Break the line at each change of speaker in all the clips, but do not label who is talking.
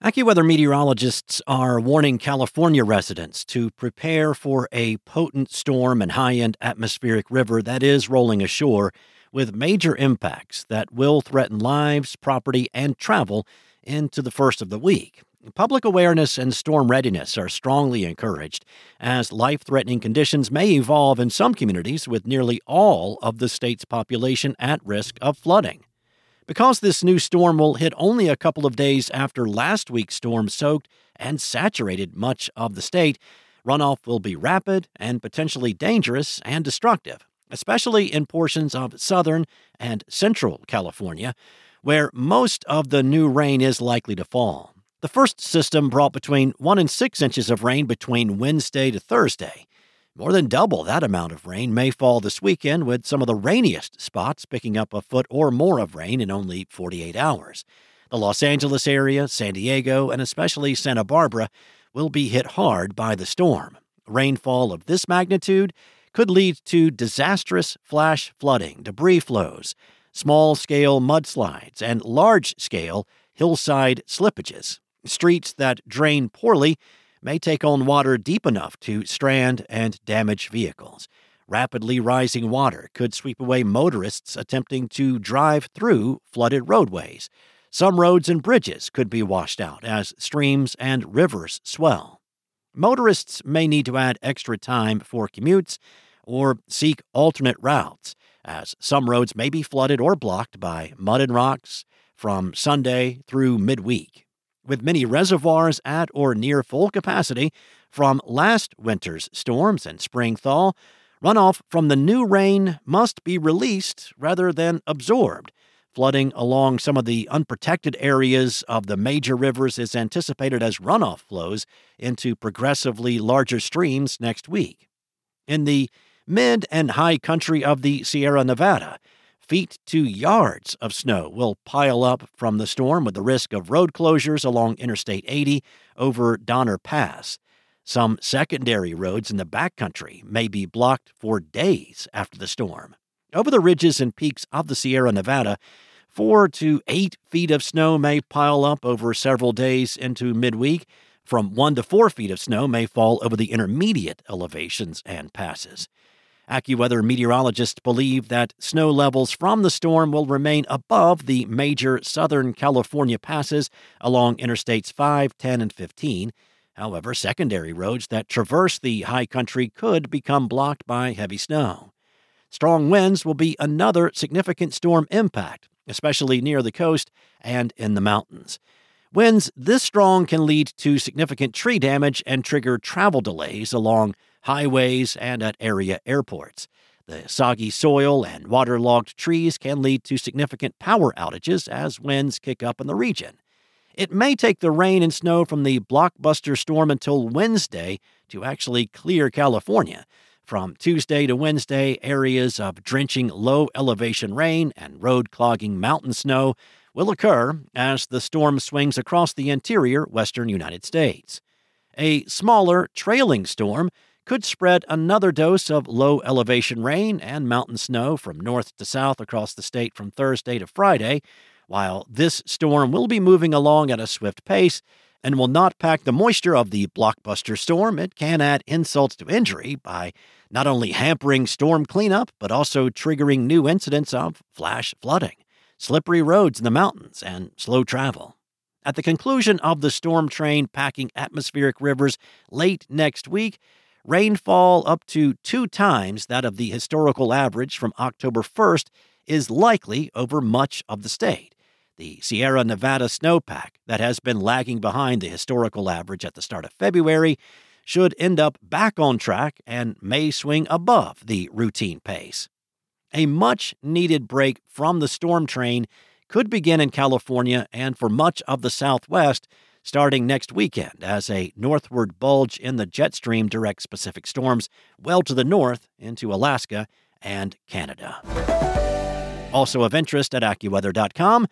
AccuWeather meteorologists are warning California residents to prepare for a potent storm and high end atmospheric river that is rolling ashore with major impacts that will threaten lives, property, and travel into the first of the week. Public awareness and storm readiness are strongly encouraged as life threatening conditions may evolve in some communities with nearly all of the state's population at risk of flooding. Because this new storm will hit only a couple of days after last week's storm soaked and saturated much of the state, runoff will be rapid and potentially dangerous and destructive, especially in portions of southern and central California, where most of the new rain is likely to fall. The first system brought between 1 and 6 inches of rain between Wednesday to Thursday. More than double that amount of rain may fall this weekend, with some of the rainiest spots picking up a foot or more of rain in only 48 hours. The Los Angeles area, San Diego, and especially Santa Barbara will be hit hard by the storm. Rainfall of this magnitude could lead to disastrous flash flooding, debris flows, small scale mudslides, and large scale hillside slippages. Streets that drain poorly may take on water deep enough to strand and damage vehicles. Rapidly rising water could sweep away motorists attempting to drive through flooded roadways. Some roads and bridges could be washed out as streams and rivers swell. Motorists may need to add extra time for commutes or seek alternate routes, as some roads may be flooded or blocked by mud and rocks from Sunday through midweek with many reservoirs at or near full capacity from last winter's storms and spring thaw, runoff from the new rain must be released rather than absorbed. Flooding along some of the unprotected areas of the major rivers is anticipated as runoff flows into progressively larger streams next week. In the mid and high country of the Sierra Nevada, feet to yards of snow will pile up from the storm with the risk of road closures along Interstate 80 over Donner Pass. Some secondary roads in the backcountry may be blocked for days after the storm. Over the ridges and peaks of the Sierra Nevada, four to eight feet of snow may pile up over several days into midweek. From one to four feet of snow may fall over the intermediate elevations and passes. AccuWeather meteorologists believe that snow levels from the storm will remain above the major Southern California passes along Interstates 5, 10, and 15. However, secondary roads that traverse the high country could become blocked by heavy snow. Strong winds will be another significant storm impact, especially near the coast and in the mountains. Winds this strong can lead to significant tree damage and trigger travel delays along highways, and at area airports. The soggy soil and waterlogged trees can lead to significant power outages as winds kick up in the region. It may take the rain and snow from the blockbuster storm until Wednesday to actually clear California. From Tuesday to Wednesday, areas of drenching low elevation rain and road clogging mountain snow will occur as the storm swings across the interior western United States. A smaller, trailing storm could spread another dose of low elevation rain and mountain snow from north to south across the state from Thursday to Friday, while this storm will be moving along at a swift pace and will not pack the moisture of the blockbuster storm, it can add insults to injury by not only hampering storm cleanup, but also triggering new incidents of flash flooding, slippery roads in the mountains, and slow travel. At the conclusion of the storm train packing atmospheric rivers late next week, rainfall up to two times that of the historical average from October 1st is likely over much of the state. The Sierra Nevada snowpack, that has been lagging behind the historical average at the start of February, should end up back on track and may swing above the routine pace. A much needed break from the storm train could begin in California and for much of the Southwest starting next weekend as a northward bulge in the jet stream directs Pacific storms well to the north into Alaska and Canada. Also of interest at AccuWeather.com,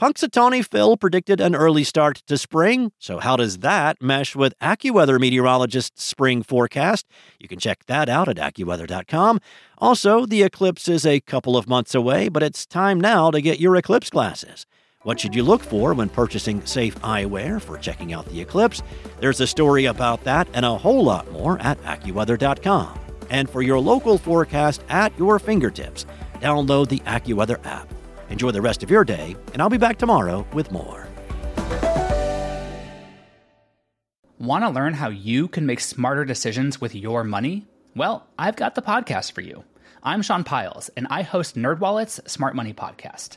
Punxsutawney Phil predicted an early start to spring. So, how does that mesh with AccuWeather meteorologist's spring forecast? You can check that out at AccuWeather.com. Also, the eclipse is a couple of months away, but it's time now to get your eclipse glasses. What should you look for when purchasing safe eyewear for checking out the eclipse? There's a story about that and a whole lot more at AccuWeather.com. And for your local forecast at your fingertips, download the AccuWeather app. Enjoy the rest of your day, and I'll be back tomorrow with more.
Want to learn how you can make smarter decisions with your money? Well, I've got the podcast for you. I'm Sean Pyles, and I host NerdWallet's Smart Money Podcast.